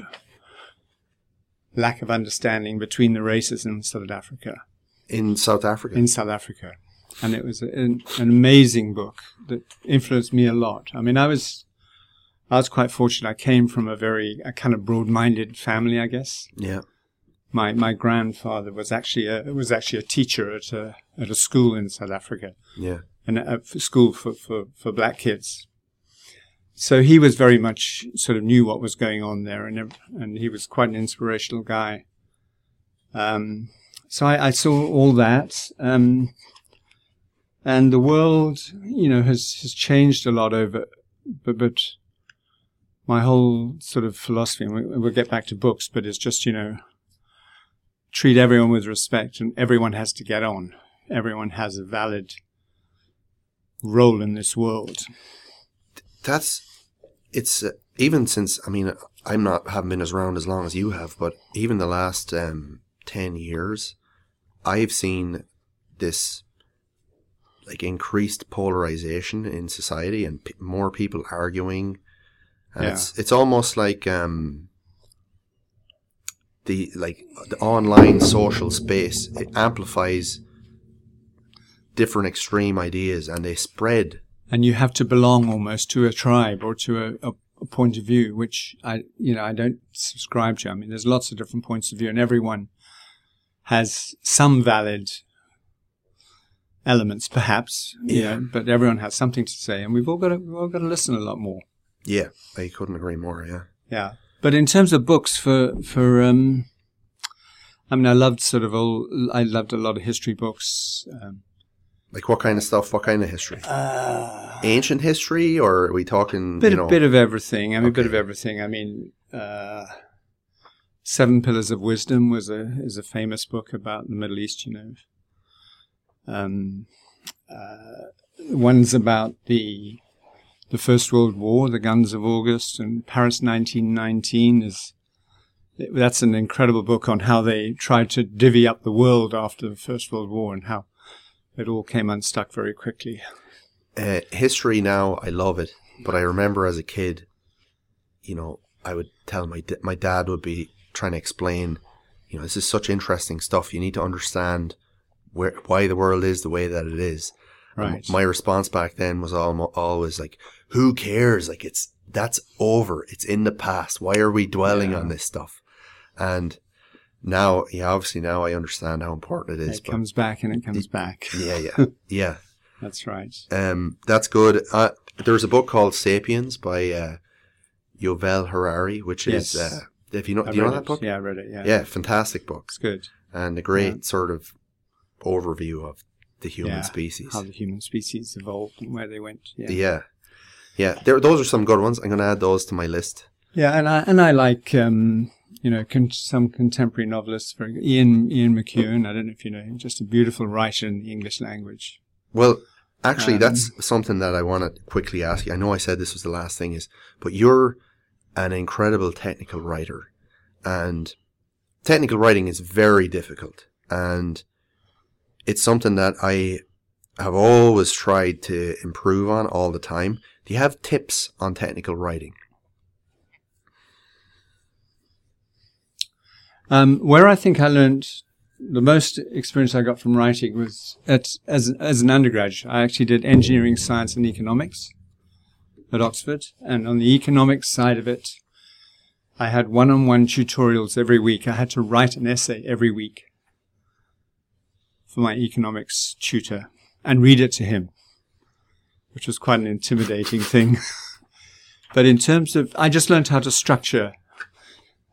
lack of understanding between the races in South Africa. In South Africa. In South Africa, and it was an, an amazing book that influenced me a lot. I mean, I was I was quite fortunate. I came from a very a kind of broad-minded family, I guess. yeah. My my grandfather was actually a was actually a teacher at a at a school in South Africa, Yeah. and a, a school for, for, for black kids. So he was very much sort of knew what was going on there, and and he was quite an inspirational guy. Um, so I, I saw all that, um, and the world, you know, has has changed a lot over, but but my whole sort of philosophy, and we, we'll get back to books, but it's just you know, treat everyone with respect, and everyone has to get on. Everyone has a valid role in this world. That's it's uh, even since I mean I'm not haven't been as around as long as you have, but even the last um, ten years, I've seen this like increased polarization in society and p- more people arguing, and Yeah. it's it's almost like um the like the online social space it amplifies different extreme ideas and they spread and you have to belong almost to a tribe or to a, a, a point of view, which I, you know, I don't subscribe to. I mean, there's lots of different points of view, and everyone has some valid elements, perhaps, Yeah. know, but everyone has something to say, and we've all got to, we've all got to listen a lot more. yeah I couldn't agree more yeah Yeah. But in terms of books for, for, um, I mean, I loved sort of all, I loved a lot of history books. Um, Like what kind of stuff? What kind of history? uh, Ancient history, or are we talking? bit, you know, a bit of everything. I mean, a bit of everything. I mean, uh, Seven Pillars of Wisdom was a is a famous book about the Middle East. You know, um, uh, one's about the the First World War, the Guns of August, and Paris 1919 is. That's an incredible book on how they tried to divvy up the world after the First World War and how it all came unstuck very quickly. uh, history now. I love it, but I remember as a kid, you know, I would tell my my dad would be trying to explain, you know, this is such interesting stuff. You need to understand where why the world is the way that it is. Right. my response back then was always like, "Who cares? Like it's that's over. It's in the past. Why are we dwelling Yeah. on this stuff?" And now, yeah, obviously now I understand how important it is. It comes back and it comes back. yeah, yeah, yeah. That's right. Um, that's good. Uh, there's a book called *Sapiens* by uh, Yuval Harari, which is Yes. uh, if you know, I do you know that book? Yeah, I read it. Yeah. Yeah, fantastic book, It's good. and a great Yeah. sort of overview of the human Yeah, species. How the human species evolved and where they went. Yeah. Yeah, yeah. There, those are some good ones. I'm going to add those to my list. Yeah, and I and I like um, you know con- some contemporary novelists. Good. Ian Ian McEwan. I don't know if you know him. Just a beautiful writer in the English language. Well, actually, Um, that's something that I want to quickly ask you. I know I said this was the last thing, is but you're an incredible technical writer, and technical writing is very difficult, and it's something that I have always tried to improve on all the time. Do you have tips on technical writing? Um, where I think I learned the most experience I got from writing was at as as an undergraduate. I actually did engineering, science, and economics at Oxford, and on the economics side of it, I had one-on-one tutorials every week. I had to write an essay every week for my economics tutor and read it to him, which was quite an intimidating thing. but in terms of, I just learned how to structure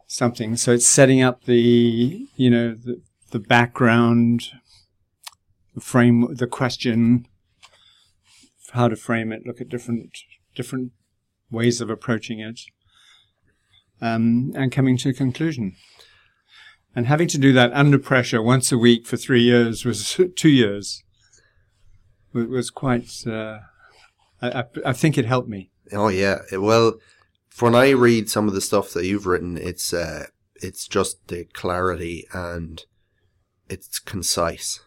something. So it's setting up the, you know, the, the background, the frame, the question, how to frame it, look at different different ways of approaching it, um, and coming to a conclusion. And having to do that under pressure once a week for three years was two years It was quite. Uh, I, I think it helped me. Oh yeah. Well, when I read some of the stuff that you've written, it's uh, it's just the clarity and it's concise.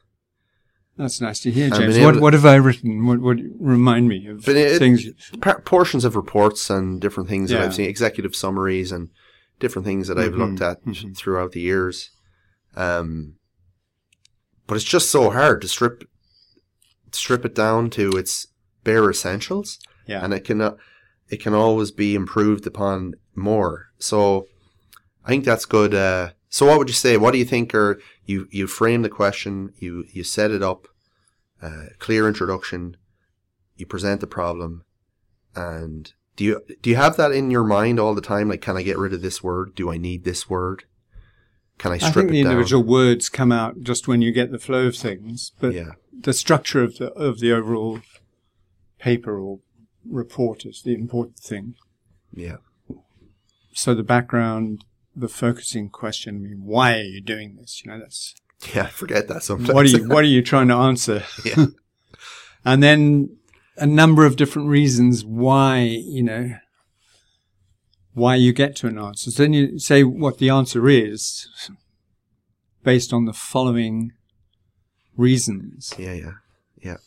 That's nice to hear, James. What, what have I written? What would remind me of it, things? portions of reports and different things yeah. that I've seen, executive summaries and different things that I've mm-hmm. looked at mm-hmm. throughout the years. Um, but it's just so hard to strip strip it down to its bare essentials. Yeah. And it can uh, it can always be improved upon more. So I think that's good. Uh, so what would you say? What do you think are you you frame the question, you you set it up, uh, clear introduction, you present the problem, and do you do you have that in your mind all the time? Like, can I get rid of this word? Do I need this word? Can I strip I think the down? individual words come out just when you get the flow of things, but yeah. the structure of the of the overall paper or report is the important thing. Yeah. So the background, the focusing question. I mean, why are you doing this? You know, that's yeah. I forget that sometimes. What are you What are you trying to answer? Yeah. and then a number of different reasons why you know why you get to an answer. So then you say what the answer is based on the following reasons. Yeah, yeah, yeah.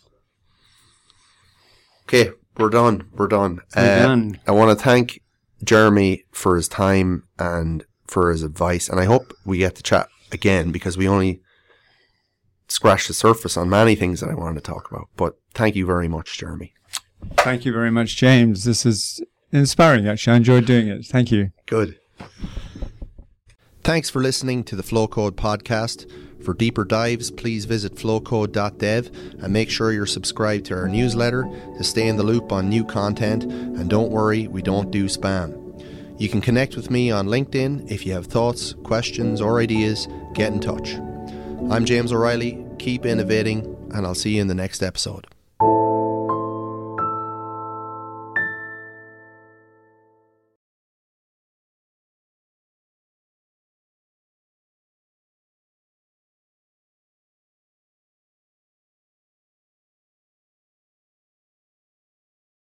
Okay, we're done. We're done. We're uh, done. I want to thank Jeremy for his time and for his advice, and I hope we get to chat again because we only scratched the surface on many things that I wanted to talk about. But thank you very much, Jeremy. Thank you very much, James. This is inspiring, actually. I enjoyed doing it. Thank you. Good. Thanks for listening to the Flow Flocode podcast. For deeper dives, please visit flocode.dev and make sure you're subscribed to our newsletter to stay in the loop on new content. And don't worry, we don't do spam. You can connect with me on LinkedIn. If you have thoughts, questions, or ideas, get in touch. I'm James O'Reilly. Keep innovating, and I'll see you in the next episode.